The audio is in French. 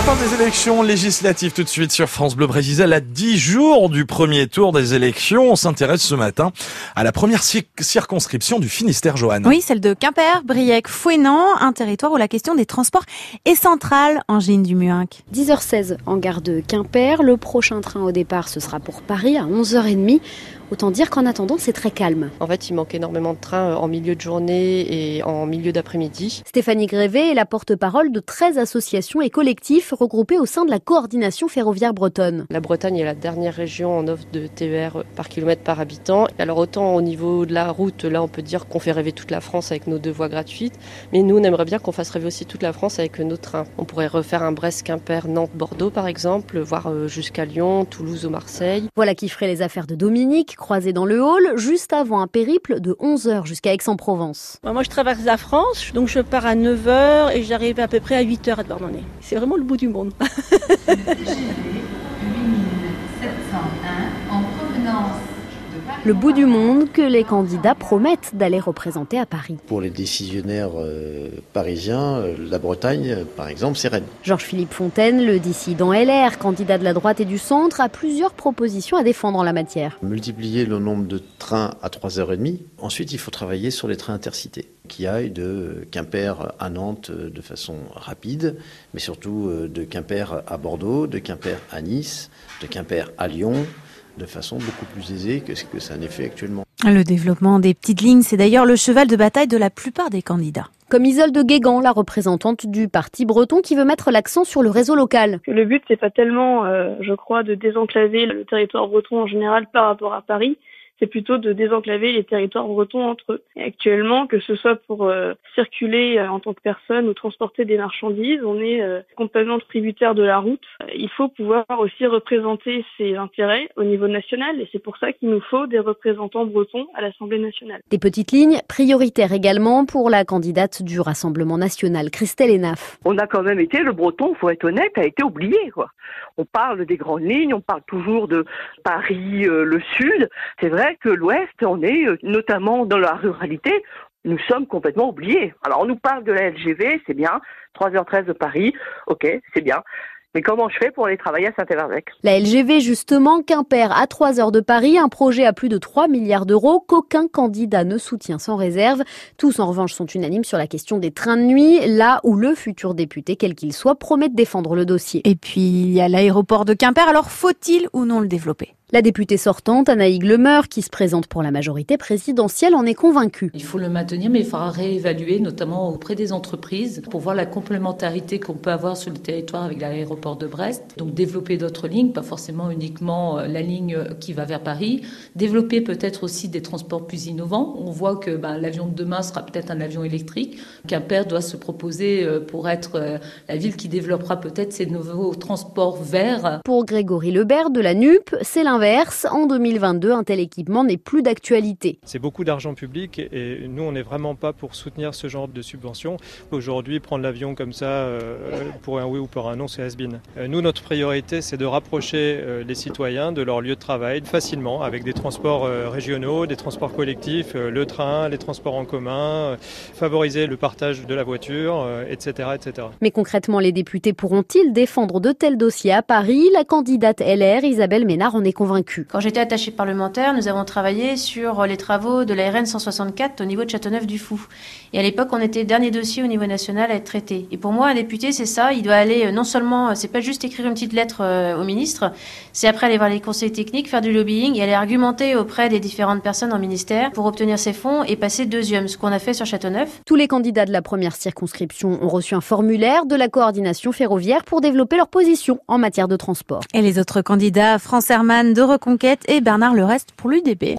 On parle des élections législatives tout de suite sur France Bleu Brésil. À 10 jours du premier tour des élections, on s'intéresse ce matin à la première circonscription du Finistère, Johan. Oui, celle de Quimper, Briec, Fouenan, un territoire où la question des transports est centrale, Angine du Muinc. 10h16 en gare de Quimper. Le prochain train au départ, ce sera pour Paris à 11h30. Autant dire qu'en attendant, c'est très calme. En fait, il manque énormément de trains en milieu de journée et en milieu d'après-midi. Stéphanie Grévé est la porte-parole de 13 associations et collectifs regroupés au sein de la coordination ferroviaire bretonne. La Bretagne est la dernière région en offre de TER par kilomètre par habitant. Alors autant au niveau de la route, là on peut dire qu'on fait rêver toute la France avec nos deux voies gratuites, mais nous on aimerait bien qu'on fasse rêver aussi toute la France avec nos trains. On pourrait refaire un Brest-Quimper-Nantes-Bordeaux par exemple, voire euh, jusqu'à Lyon, Toulouse ou Marseille. Voilà qui ferait les affaires de Dominique, croisé dans le hall, juste avant un périple de 11h jusqu'à Aix-en-Provence. Moi, je traverse la France, donc je pars à 9h et j'arrive à peu près à 8h à Douarnenez. C'est vraiment le bout du monde. en provenance le bout du monde que les candidats promettent d'aller représenter à Paris. Pour les décisionnaires euh, parisiens, euh, la Bretagne, par exemple, c'est Rennes. Georges-Philippe Fontaine, le dissident LR, candidat de la droite et du centre, a plusieurs propositions à défendre en la matière. Multiplier le nombre de trains à 3h30. Ensuite, il faut travailler sur les trains intercités qui aillent de Quimper à Nantes de façon rapide, mais surtout euh, de Quimper à Bordeaux, de Quimper à Nice, de Quimper à Lyon, de façon beaucoup plus aisée que ce que ça n'est fait actuellement. Le développement des petites lignes, c'est d'ailleurs le cheval de bataille de la plupart des candidats. Comme Isolde Guégan, la représentante du parti breton qui veut mettre l'accent sur le réseau local. Le but, c'est pas tellement, euh, je crois, de désenclaver le territoire breton en général par rapport à Paris, c'est plutôt de désenclaver les territoires bretons entre eux. Et actuellement, que ce soit pour euh, circuler euh, en tant que personne ou transporter des marchandises, on est euh, complètement tributaire de la route. Il faut pouvoir aussi représenter ses intérêts au niveau national et c'est pour ça qu'il nous faut des représentants bretons à l'Assemblée nationale. Des petites lignes prioritaires également pour la candidate du Rassemblement national, Christelle Enaf. On a quand même été, le breton, faut être honnête, a été oublié. Quoi. On parle des grandes lignes, on parle toujours de Paris, le sud. C'est vrai que l'Ouest, on est euh, notamment dans la ruralité, nous sommes complètement oubliés. Alors on nous parle de la LGV, c'est bien, 3h13 de Paris, ok, c'est bien. Mais comment je fais pour aller travailler à Saint-Éverzec La LGV, justement, Quimper à 3 heures de Paris, un projet à plus de 3 milliards d'euros qu'aucun candidat ne soutient sans réserve. Tous, en revanche, sont unanimes sur la question des trains de nuit, là où le futur député, quel qu'il soit, promet de défendre le dossier. Et puis, il y a l'aéroport de Quimper, alors faut-il ou non le développer? La députée sortante, Anaïg Lemeur, qui se présente pour la majorité présidentielle, en est convaincue. Il faut le maintenir, mais il faudra réévaluer, notamment auprès des entreprises, pour voir la complémentarité qu'on peut avoir sur le territoire avec l'aéroport de Brest. Donc développer d'autres lignes, pas forcément uniquement euh, la ligne qui va vers Paris. Développer peut-être aussi des transports plus innovants. On voit que ben, l'avion de demain sera peut-être un avion électrique. Quimper doit se proposer euh, pour être euh, la ville qui développera peut-être ces nouveaux transports verts. Pour Grégory Lebert de la NUP, c'est l'inverse en 2022, un tel équipement n'est plus d'actualité. C'est beaucoup d'argent public et nous, on n'est vraiment pas pour soutenir ce genre de subventions. Aujourd'hui, prendre l'avion comme ça, euh, pour un oui ou pour un non, c'est has euh, Nous, notre priorité, c'est de rapprocher euh, les citoyens de leur lieu de travail facilement avec des transports régionaux, des transports collectifs, le train, les transports en commun, favoriser le partage de la voiture, etc., etc. Mais concrètement, les députés pourront-ils défendre de tels dossiers à Paris? La candidate LR, Isabelle Ménard, en est convaincue. Quand j'étais attachée parlementaire, nous avons travaillé sur les travaux de la RN 164 au niveau de Châteauneuf-du-Fou. Et à l'époque, on était le dernier dossier au niveau national à être traité. Et pour moi, un député, c'est ça. Il doit aller euh, non seulement, euh, c'est pas juste écrire une petite lettre euh, au ministre, c'est après aller voir les conseils techniques, faire du lobbying et aller argumenter auprès des différentes personnes en ministère pour obtenir ces fonds et passer deuxième, ce qu'on a fait sur Châteauneuf. Tous les candidats de la première circonscription ont reçu un formulaire de la coordination ferroviaire pour développer leur position en matière de transport. Et les autres candidats, France Herman de Reconquête et Bernard Lereste pour l'UDB.